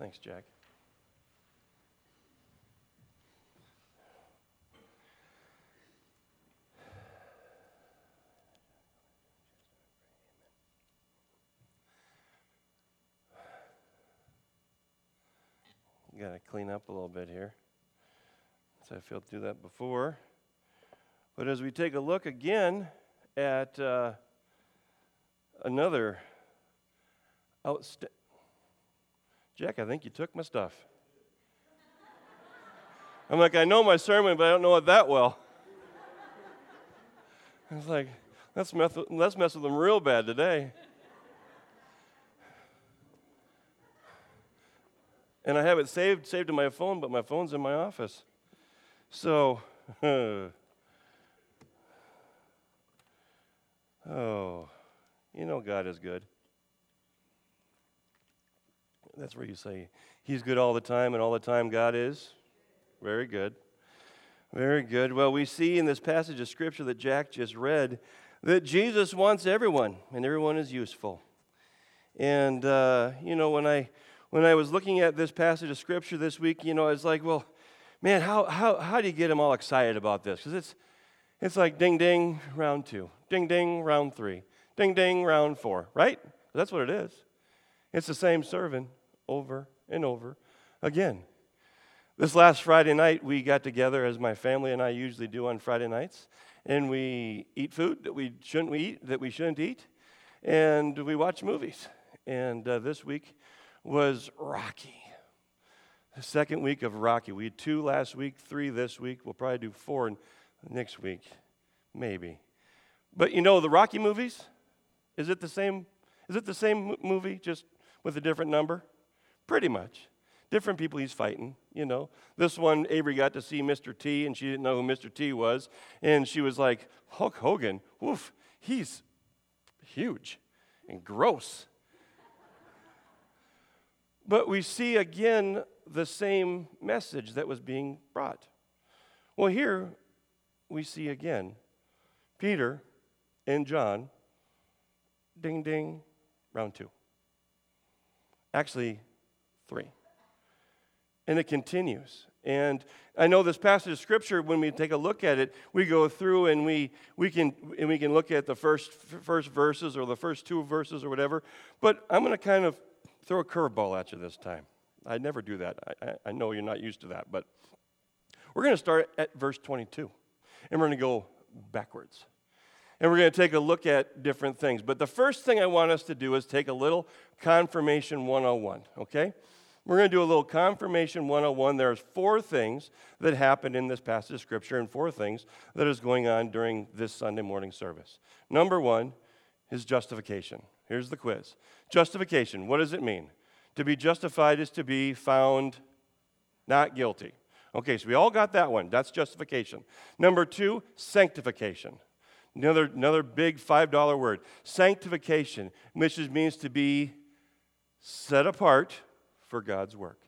Thanks, Jack. Got to clean up a little bit here. So I failed to do that before. But as we take a look again at uh, another outstanding. Jack, I think you took my stuff. I'm like, I know my sermon, but I don't know it that well. I was like, let's mess, with, let's mess with them real bad today. And I have it saved, saved to my phone, but my phone's in my office. So, oh, you know God is good. That's where you say He's good all the time, and all the time God is. Very good. Very good. Well, we see in this passage of Scripture that Jack just read that Jesus wants everyone, and everyone is useful. And, uh, you know, when I, when I was looking at this passage of Scripture this week, you know, I was like, well, man, how, how, how do you get them all excited about this? Because it's, it's like ding, ding, round two, ding, ding, round three, ding, ding, round four, right? That's what it is. It's the same servant over and over again. This last Friday night, we got together as my family and I usually do on Friday nights, and we eat food that we shouldn't eat, that we shouldn't eat, and we watch movies. And uh, this week was Rocky. The second week of Rocky. We had two last week, three this week. We'll probably do four next week, maybe. But you know the Rocky movies? Is it the same? Is it the same movie, just with a different number? Pretty much. Different people he's fighting, you know. This one, Avery got to see Mr. T, and she didn't know who Mr. T was. And she was like, Hulk Hogan, woof, he's huge and gross. but we see again the same message that was being brought. Well, here we see again Peter and John, ding ding, round two. Actually, three. And it continues. And I know this passage of scripture, when we take a look at it, we go through and we, we, can, and we can look at the first, first verses or the first two verses or whatever. But I'm going to kind of throw a curveball at you this time. I never do that. I, I know you're not used to that. But we're going to start at verse 22. And we're going to go backwards. And we're going to take a look at different things. But the first thing I want us to do is take a little confirmation 101, okay? We're going to do a little confirmation 101. There's four things that happened in this passage of Scripture and four things that is going on during this Sunday morning service. Number one is justification. Here's the quiz Justification, what does it mean? To be justified is to be found not guilty. Okay, so we all got that one. That's justification. Number two, sanctification. Another, another big $5 word. Sanctification, which means to be set apart for God's work.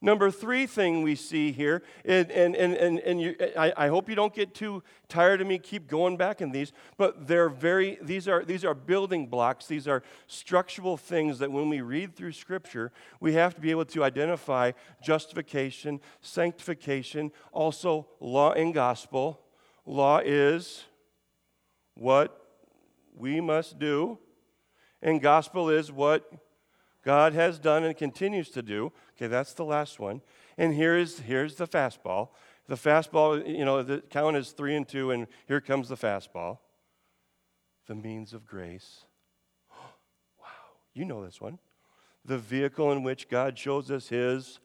Number three thing we see here, and, and, and, and, and you, I, I hope you don't get too tired of me keep going back in these, but they're very, these are, these are building blocks. These are structural things that when we read through Scripture, we have to be able to identify justification, sanctification, also law and gospel. Law is what we must do, and gospel is what God has done and continues to do. Okay, that's the last one. And here is here's the fastball. The fastball, you know, the count is three and two, and here comes the fastball. The means of grace. wow, you know this one. The vehicle in which God shows us his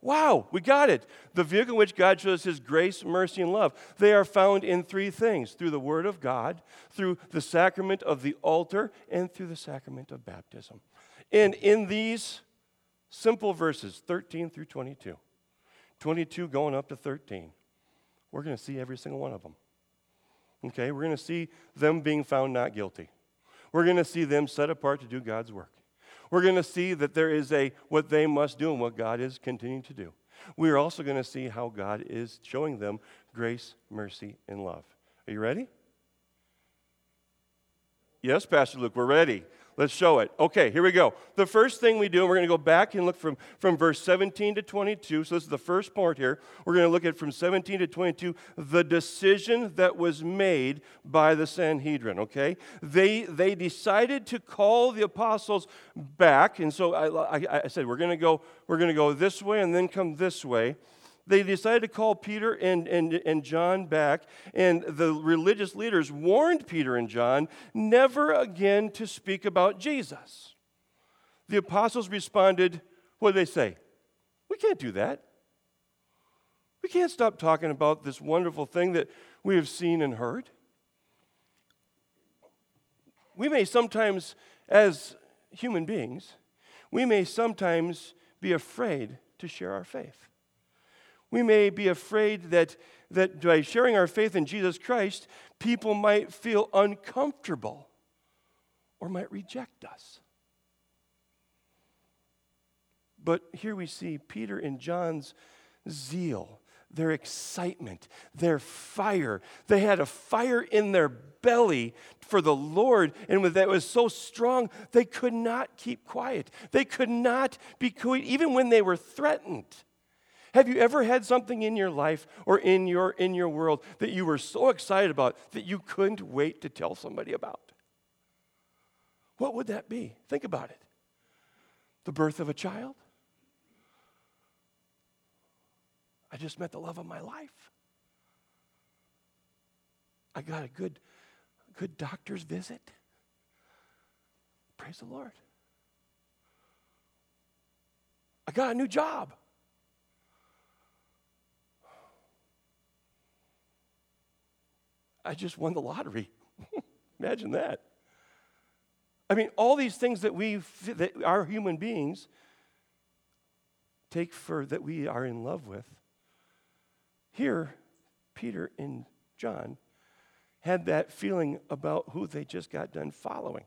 Wow, we got it. The vehicle in which God shows his grace, mercy, and love. They are found in three things through the Word of God, through the sacrament of the altar, and through the sacrament of baptism. And in these simple verses, 13 through 22, 22 going up to 13, we're going to see every single one of them. Okay, we're going to see them being found not guilty. We're going to see them set apart to do God's work we're going to see that there is a what they must do and what God is continuing to do. We are also going to see how God is showing them grace, mercy, and love. Are you ready? Yes, Pastor Luke, we're ready. Let's show it. Okay, here we go. The first thing we do, we're going to go back and look from, from verse 17 to 22. So this is the first part here. We're going to look at from 17 to 22 the decision that was made by the Sanhedrin, okay? They, they decided to call the apostles back. And so I, I, I said, we're going to go, we're going to go this way and then come this way they decided to call Peter and, and, and John back, and the religious leaders warned Peter and John never again to speak about Jesus. The apostles responded, What did they say? We can't do that. We can't stop talking about this wonderful thing that we have seen and heard. We may sometimes, as human beings, we may sometimes be afraid to share our faith. We may be afraid that, that by sharing our faith in Jesus Christ, people might feel uncomfortable or might reject us. But here we see Peter and John's zeal, their excitement, their fire. They had a fire in their belly for the Lord, and that was so strong, they could not keep quiet. They could not be quiet, even when they were threatened. Have you ever had something in your life or in your, in your world that you were so excited about that you couldn't wait to tell somebody about? What would that be? Think about it. The birth of a child? I just met the love of my life. I got a good, good doctor's visit. Praise the Lord. I got a new job. I just won the lottery. Imagine that. I mean, all these things that we, that our human beings take for that we are in love with. Here, Peter and John had that feeling about who they just got done following.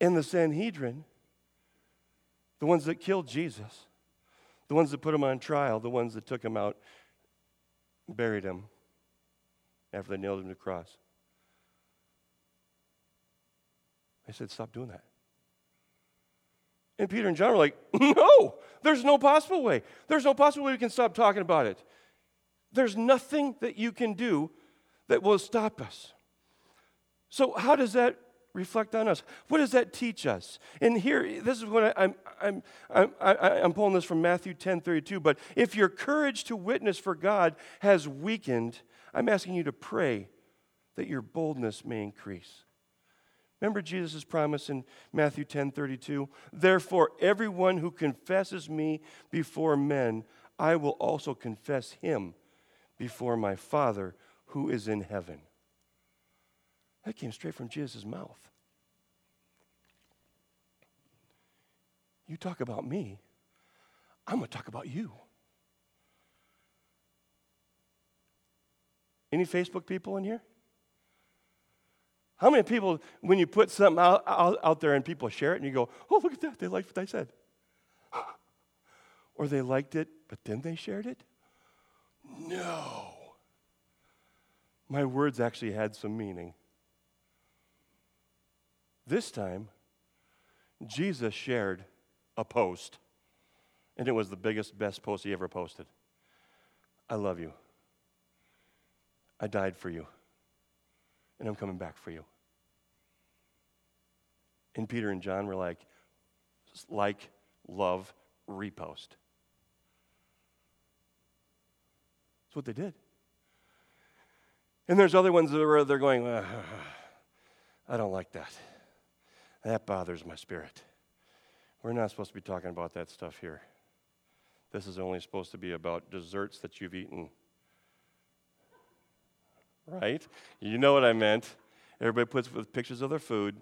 And the Sanhedrin, the ones that killed Jesus, the ones that put him on trial, the ones that took him out, buried him, after they nailed him to the cross. I said, Stop doing that. And Peter and John were like, No, there's no possible way. There's no possible way we can stop talking about it. There's nothing that you can do that will stop us. So, how does that reflect on us? What does that teach us? And here, this is what I, am I'm, I'm, I'm pulling this from Matthew 10 32. But if your courage to witness for God has weakened, I'm asking you to pray that your boldness may increase. Remember Jesus' promise in Matthew 10 32? Therefore, everyone who confesses me before men, I will also confess him before my Father who is in heaven. That came straight from Jesus' mouth. You talk about me, I'm going to talk about you. Any Facebook people in here? How many people, when you put something out, out, out, there and people share it and you go, oh, look at that, they liked what I said? or they liked it, but then they shared it? No. My words actually had some meaning. This time, Jesus shared a post, and it was the biggest, best post he ever posted. I love you. I died for you, and I'm coming back for you. And Peter and John were like, like, love, repost. That's what they did. And there's other ones that are they're going, uh, I don't like that. That bothers my spirit. We're not supposed to be talking about that stuff here. This is only supposed to be about desserts that you've eaten right? You know what I meant. Everybody puts with pictures of their food.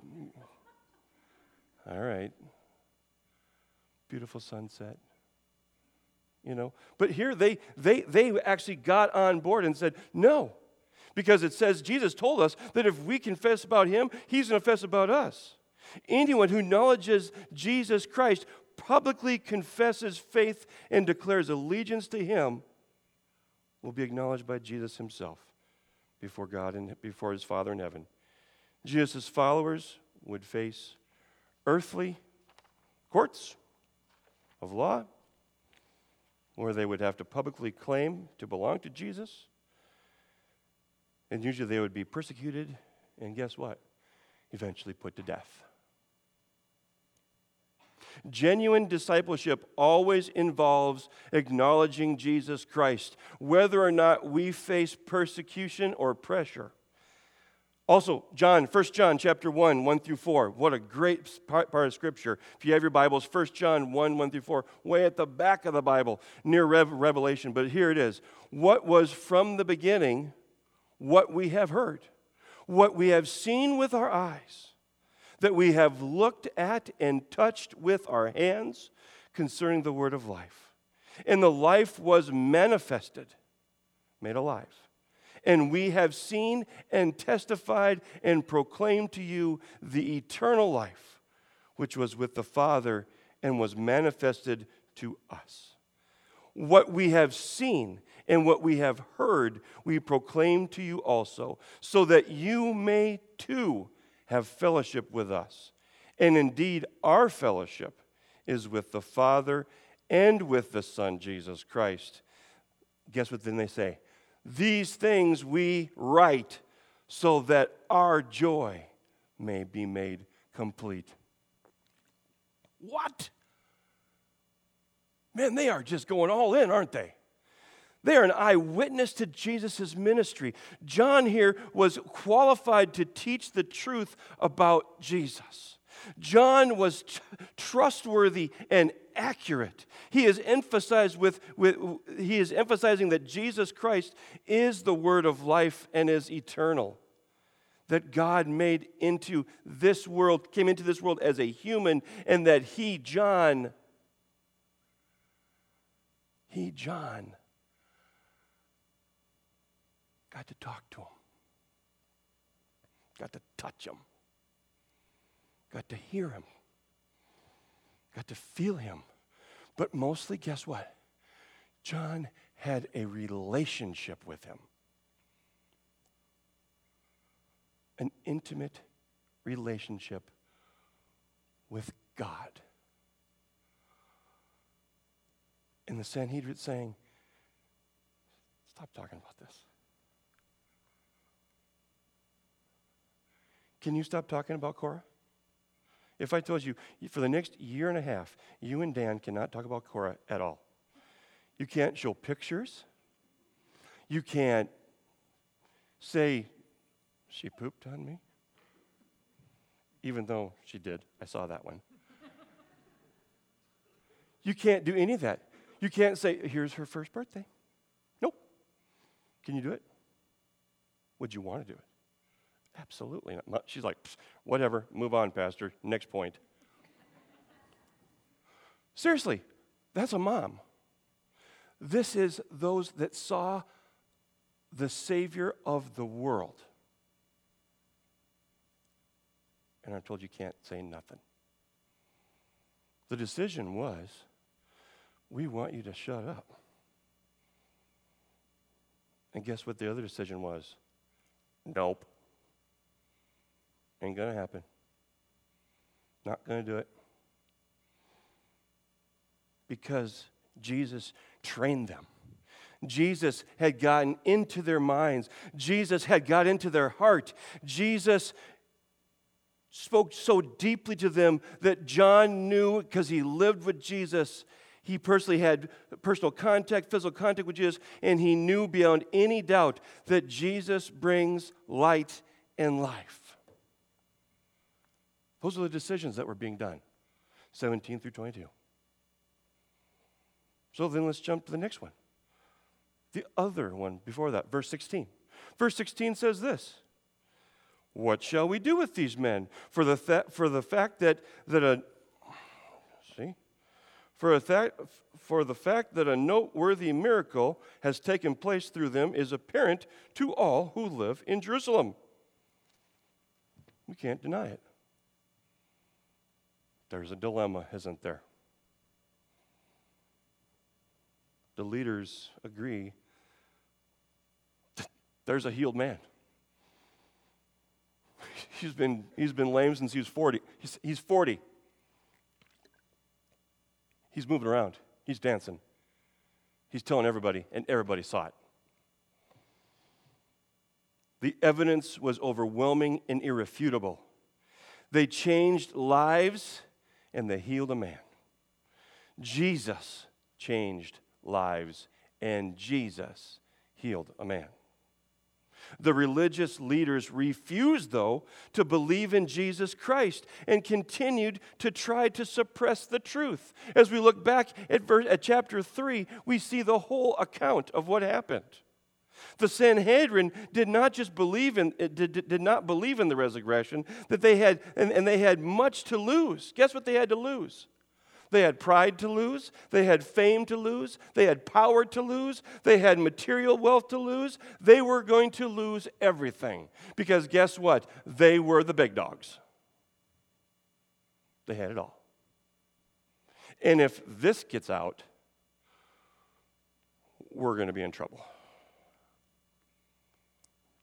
All right. Beautiful sunset. You know, but here they they they actually got on board and said, "No." Because it says Jesus told us that if we confess about him, he's going to confess about us. Anyone who acknowledges Jesus Christ publicly confesses faith and declares allegiance to him will be acknowledged by Jesus himself before God and before his Father in heaven. Jesus' followers would face earthly courts of law where they would have to publicly claim to belong to Jesus. And usually they would be persecuted, and guess what? Eventually put to death. Genuine discipleship always involves acknowledging Jesus Christ, whether or not we face persecution or pressure. Also, John, 1 John chapter 1, 1 through 4. What a great part, of Scripture. If you have your Bibles, 1 John 1, 1 through 4, way at the back of the Bible, near Revelation. But here it is. What was from the beginning, what we have heard, what we have seen with our eyes, that we have looked at and touched with our hands concerning the word of life. And the life was manifested, made alive and we have seen and testified and proclaimed to you the eternal life, which was with the Father and was manifested to us. What we have seen and what we have heard, we proclaim to you also, so that you may too have fellowship with us. And indeed, our fellowship is with the Father and with the Son, Jesus Christ. Guess what then they say? These things we write so that our joy may be made complete. What? Man, they are just going all in, aren't they? They are an eyewitness to Jesus' ministry. John here was qualified to teach the truth about Jesus. John was t- trustworthy and accurate. He is emphasized with, with he is emphasizing that Jesus Christ is the word of life and is eternal. That God made into this world, came into this world as a human, and that he, John, he, John, got to talk to him, got to touch him, got to hear him got to feel him. But mostly, guess what? John had a relationship with him. An intimate relationship with God. And the Sanhedrin saying, Stop talking about this. Can you stop talking about Cora? If I told you for the next year and a half, you and Dan cannot talk about Cora at all. You can't show pictures. You can't say, she pooped on me. Even though she did. I saw that one. you can't do any of that. You can't say, here's her first birthday. Nope. Can you do it? Would you want to do it? Absolutely not. She's like, whatever, move on, Pastor. Next point. Seriously, that's a mom. This is those that saw the Savior of the world. And I'm told you can't say nothing. The decision was we want you to shut up. And guess what the other decision was? Nope. Ain't going to happen. Not going to do it. Because Jesus trained them. Jesus had gotten into their minds. Jesus had got into their heart. Jesus spoke so deeply to them that John knew because he lived with Jesus. He personally had personal contact, physical contact with Jesus, and he knew beyond any doubt that Jesus brings light and life. Those are the decisions that were being done 17 through 22. So then let's jump to the next one. The other one before that, verse 16. Verse 16 says this What shall we do with these men? For the, fa- for the fact that, that a see? For, a th- for the fact that a noteworthy miracle has taken place through them is apparent to all who live in Jerusalem. We can't deny it. There's a dilemma, isn't there? The leaders agree there's a healed man. He's been, he's been lame since he was 40. He's, he's 40. He's moving around, he's dancing, he's telling everybody, and everybody saw it. The evidence was overwhelming and irrefutable. They changed lives and they healed a man. Jesus changed lives and Jesus healed a man. The religious leaders refused, though, to believe in Jesus Christ and continued to try to suppress the truth. As we look back at, verse, at chapter 3, we see the whole account of what happened. The Sanhedrin did not just believe in, did, did not believe in the resurrection, that they had, and, and they had much to lose. Guess what they had to lose? They had pride to lose. They had fame to lose. They had power to lose. They had material wealth to lose. They were going to lose everything. Because guess what? They were the big dogs. They had it all. And if this gets out, we're going to be in trouble.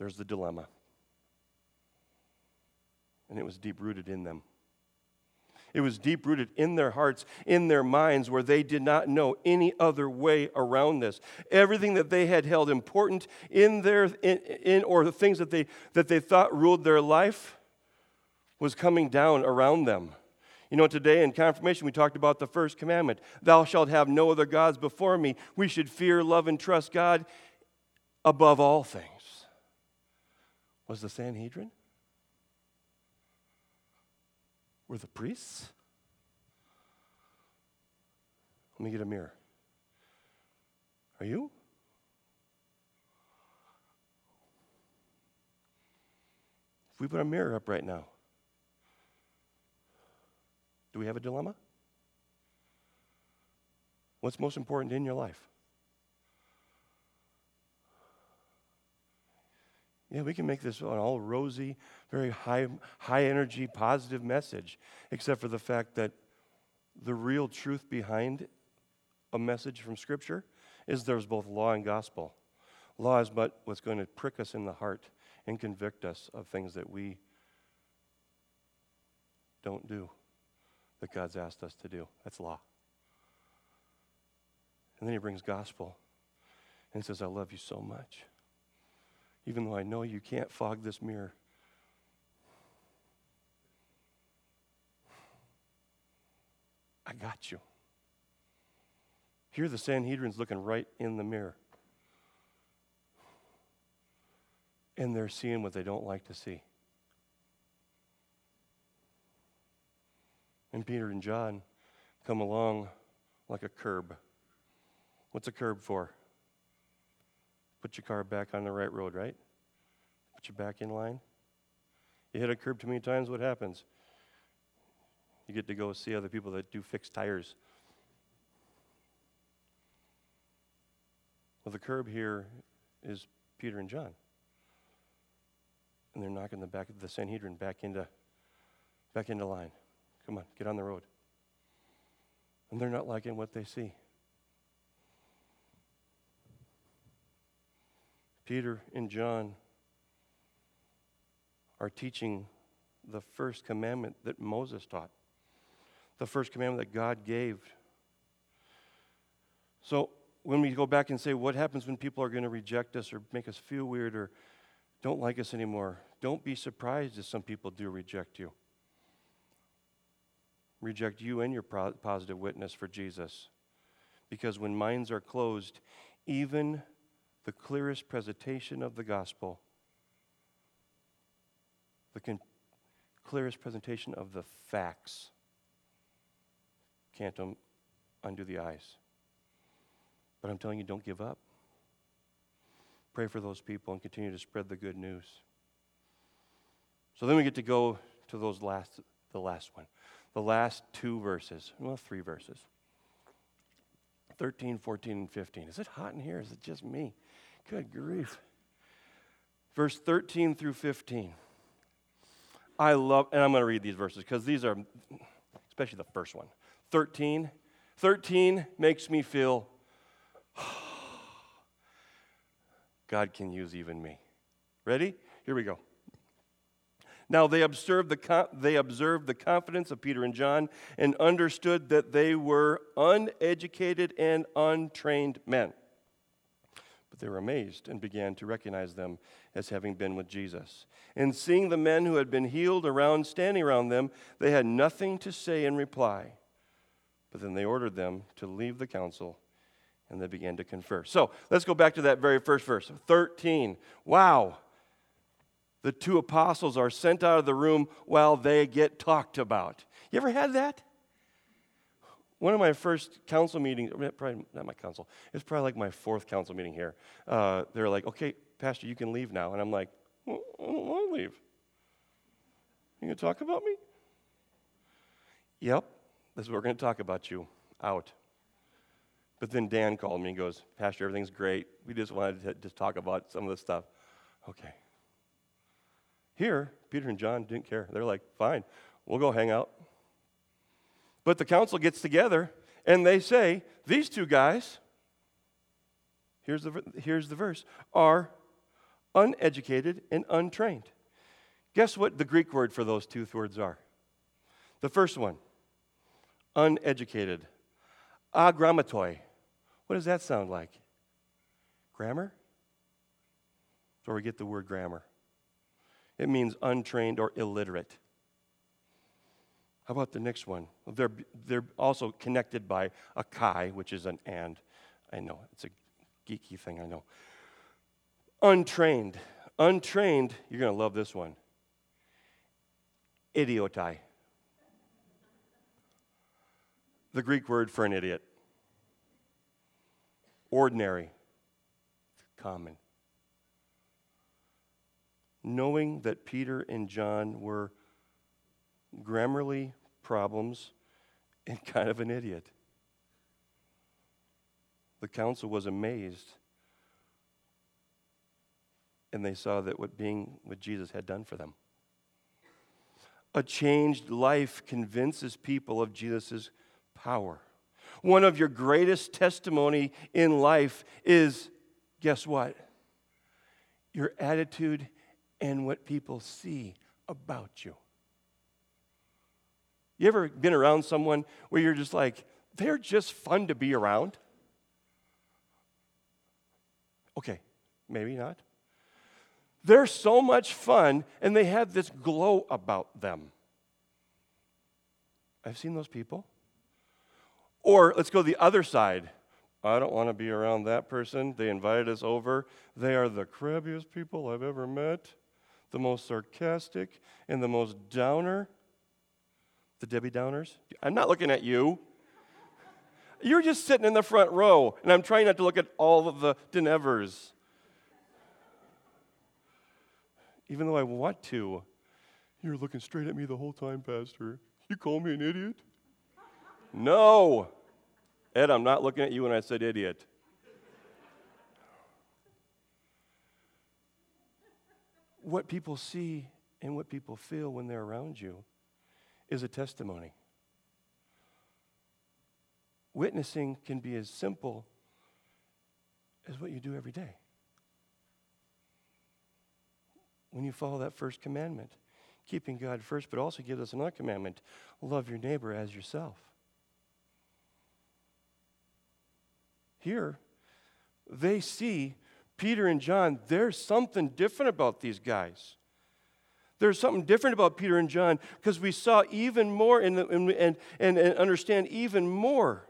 There's the dilemma. And it was deep rooted in them. It was deep rooted in their hearts, in their minds, where they did not know any other way around this. Everything that they had held important in their, in, in or the things that they, that they thought ruled their life was coming down around them. You know, today in confirmation, we talked about the first commandment Thou shalt have no other gods before me. We should fear, love, and trust God above all things was the Sanhedrin? Were the priests? Let me get a mirror. Are you? If we put a mirror up right now, do we have a dilemma? What's most important in your life? Yeah, we can make this an all rosy, very high, high energy, positive message, except for the fact that the real truth behind a message from Scripture is there's both law and gospel. Law is but what's going to prick us in the heart and convict us of things that we don't do, that God's asked us to do. That's law. And then he brings gospel and says, I love you so much even though I know you can't fog this mirror. I got you. Here, the Sanhedrin's looking right in the mirror. And they're seeing what they don't like to see. And Peter and John come along like a curb. What's a curb for? Put your car back on the right road, right? Put you back in line. You hit a curb too many times, what happens? You get to go see other people that do fix tires. Well, the curb here is Peter and John. And they're knocking the back of the Sanhedrin back into back into line. Come on, get on the road. And they're not liking what they see. Peter and John are teaching the first commandment that Moses taught, the first commandment that God gave. So when we go back and say, what happens when people are going to reject us or make us feel weird or don't like us anymore? Don't be surprised if some people do reject you. Reject you and your positive witness for Jesus. Because when minds are closed, even the clearest presentation of the gospel, the con- clearest presentation of the facts can't um, undo the eyes. But I'm telling you, don't give up. Pray for those people and continue to spread the good news. So then we get to go to those last, the last one, the last two verses, well, three verses. 13, 14, and 15. Is it hot in here? Is it just me? Good grief. Verse 13 through 15. I love, and I'm going to read these verses because these are, especially the first one. 13. 13 makes me feel, God can use even me. Ready? Here we go. Now they observed, the, they observed the confidence of Peter and John and understood that they were uneducated and untrained men. But they were amazed and began to recognize them as having been with Jesus. And seeing the men who had been healed around, standing around them, they had nothing to say in reply. But then they ordered them to leave the council and they began to confer. So let's go back to that very first verse 13. Wow. The two apostles are sent out of the room while they get talked about. You ever had that? One of my first council meetings, probably not my council, it's probably like my fourth council meeting here. Uh, they're like, okay, Pastor, you can leave now. And I'm like, well, I don't want to leave. You going to talk about me? Yep, this is what we're going to talk about you. Out. But then Dan called me and goes, Pastor, everything's great. We just wanted to just talk about some of the stuff. Okay. Here, Peter and John didn't care. They're like, fine, we'll go hang out. But the council gets together and they say, these two guys, here's the, here's the verse, are uneducated and untrained. Guess what the Greek word for those two words are? The first one, uneducated. Agrammatoi. What does that sound like? Grammar? That's where we get the word grammar. It means untrained or illiterate. How about the next one? They're, they're also connected by a kai, which is an and. I know, it's a geeky thing, I know. Untrained. Untrained, you're going to love this one. Idiotai. The Greek word for an idiot. Ordinary. Common knowing that Peter and John were grammarly problems and kind of an idiot. The council was amazed and they saw that what being with Jesus had done for them. A changed life convinces people of Jesus' power. One of your greatest testimony in life is guess what? Your attitude and what people see about you. You ever been around someone where you're just like, they're just fun to be around? Okay, maybe not. They're so much fun and they have this glow about them. I've seen those people. Or let's go the other side. I don't want to be around that person. They invited us over. They are the crabbiest people I've ever met the most sarcastic, and the most downer. The Debbie Downers. I'm not looking at you. You're just sitting in the front row, and I'm trying not to look at all of the Denevers. Even though I want to. You're looking straight at me the whole time, Pastor. You call me an idiot? no. Ed, I'm not looking at you when I said idiot. what people see and what people feel when they're around you is a testimony. Witnessing can be as simple as what you do every day. When you follow that first commandment, keeping God first, but also gives us another commandment love your neighbor as yourself. Here, they see Peter and John, there's something different about these guys. There's something different about Peter and John because we saw even more and, and, and, and understand even more.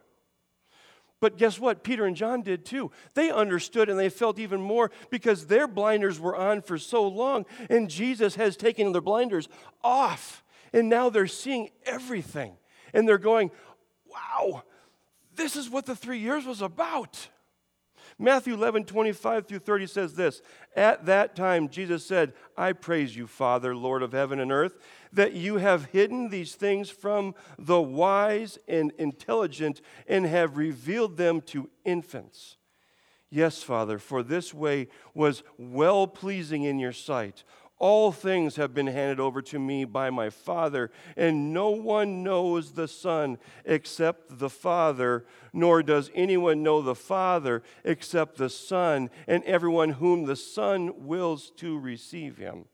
But guess what? Peter and John did too. They understood and they felt even more because their blinders were on for so long, and Jesus has taken their blinders off. And now they're seeing everything. And they're going, wow, this is what the three years was about. Matthew 11, 25 through 30 says this At that time, Jesus said, I praise you, Father, Lord of heaven and earth, that you have hidden these things from the wise and intelligent and have revealed them to infants. Yes, Father, for this way was well pleasing in your sight. All things have been handed over to me by my Father, and no one knows the Son except the Father, nor does anyone know the Father except the Son, and everyone whom the Son wills to receive him.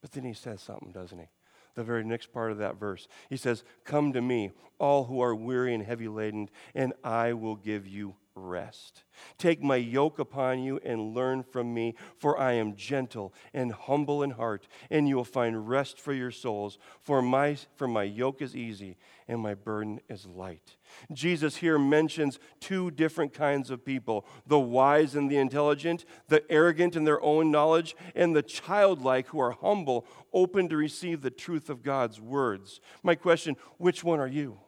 But then he says something, doesn't he? The very next part of that verse. He says, Come to me, all who are weary and heavy laden, and I will give you rest. Take my yoke upon you and learn from me, for I am gentle and humble in heart, and you will find rest for your souls. For my, for my yoke is easy and my burden is light. Jesus here mentions two different kinds of people the wise and the intelligent, the arrogant in their own knowledge, and the childlike who are humble, open to receive the truth of God's words. My question which one are you?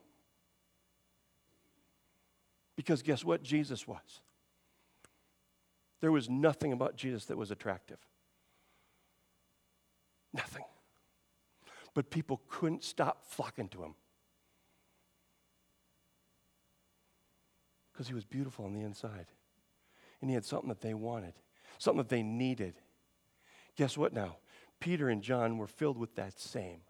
Because guess what? Jesus was. There was nothing about Jesus that was attractive. Nothing. But people couldn't stop flocking to him. Because he was beautiful on the inside. And he had something that they wanted, something that they needed. Guess what now? Peter and John were filled with that same.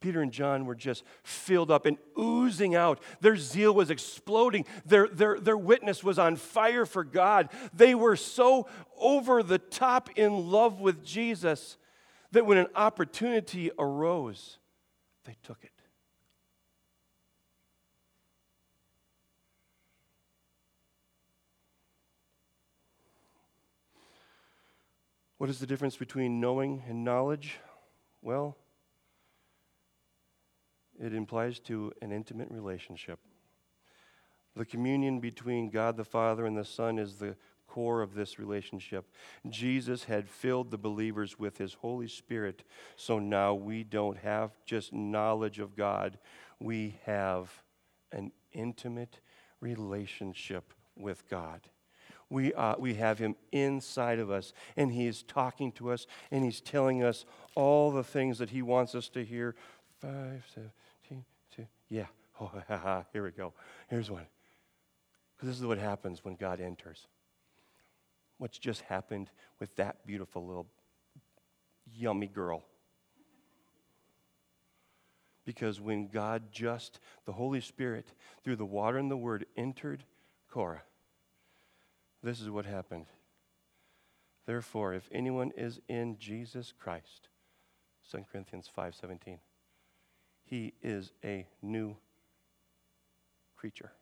Peter and John were just filled up and oozing out. Their zeal was exploding. Their, their, their witness was on fire for God. They were so over the top in love with Jesus that when an opportunity arose, they took it. What is the difference between knowing and knowledge? Well, it implies to an intimate relationship. The communion between God the Father and the Son is the core of this relationship. Jesus had filled the believers with his Holy Spirit, so now we don't have just knowledge of God, we have an intimate relationship with God. We, uh, we have him inside of us, and he is talking to us, and he's telling us all the things that he wants us to hear. Five, seven, yeah. Oh, here we go. Here's one. Because this is what happens when God enters. What's just happened with that beautiful little yummy girl? Because when God just, the Holy Spirit, through the water and the Word, entered Cora, this is what happened. Therefore, if anyone is in Jesus Christ, 2 Corinthians 5 17 he is a new creature.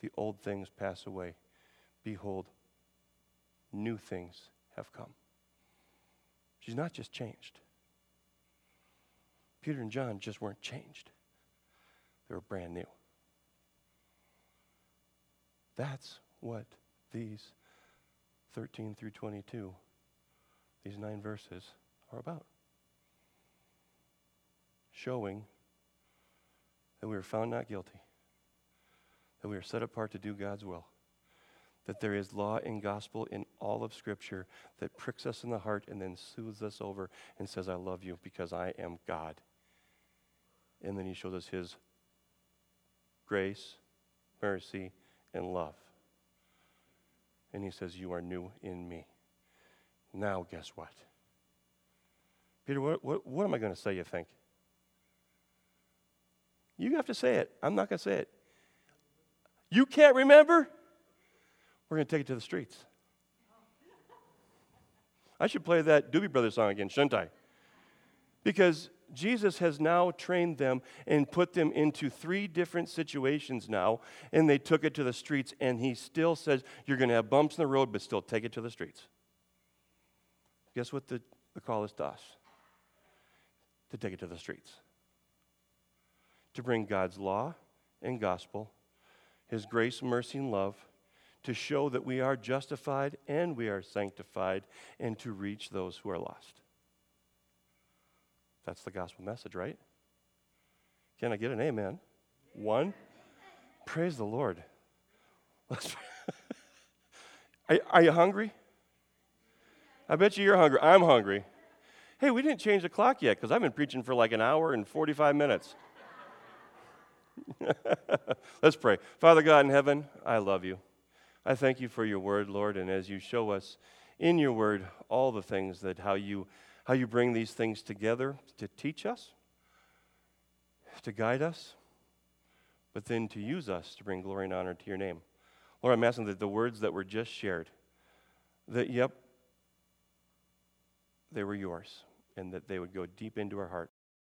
The old things pass away. Behold, new things have come. She's not just changed. Peter and John just weren't changed, they were brand new. That's what these 13 through 22, these nine verses, are about. Showing that we are found not guilty, that we are set apart to do God's will, that there is law and gospel in all of Scripture that pricks us in the heart and then soothes us over and says, I love you because I am God. And then he shows us his grace, mercy, and love. And he says, You are new in me. Now, guess what? Peter, what, what, what am I going to say, you think? You have to say it. I'm not going to say it. You can't remember? We're going to take it to the streets. I should play that Doobie Brothers song again, shouldn't I? Because Jesus has now trained them and put them into three different situations now, and they took it to the streets, and he still says, You're going to have bumps in the road, but still take it to the streets. Guess what the, the call is to us? To take it to the streets to bring God's law and gospel, His grace, mercy, and love, to show that we are justified and we are sanctified, and to reach those who are lost. That's the gospel message, right? Can I get an amen? One. Praise the Lord. Are, are you hungry? I bet you you're hungry. I'm hungry. Hey, we didn't change the clock yet because I've been preaching for like an hour and 45 minutes. Let's pray. Father God in heaven, I love you. I thank you for your word, Lord, and as you show us in your word all the things that how you how you bring these things together to teach us, to guide us, but then to use us to bring glory and honor to your name. Lord, I'm asking that the words that were just shared, that yep, they were yours and that they would go deep into our heart.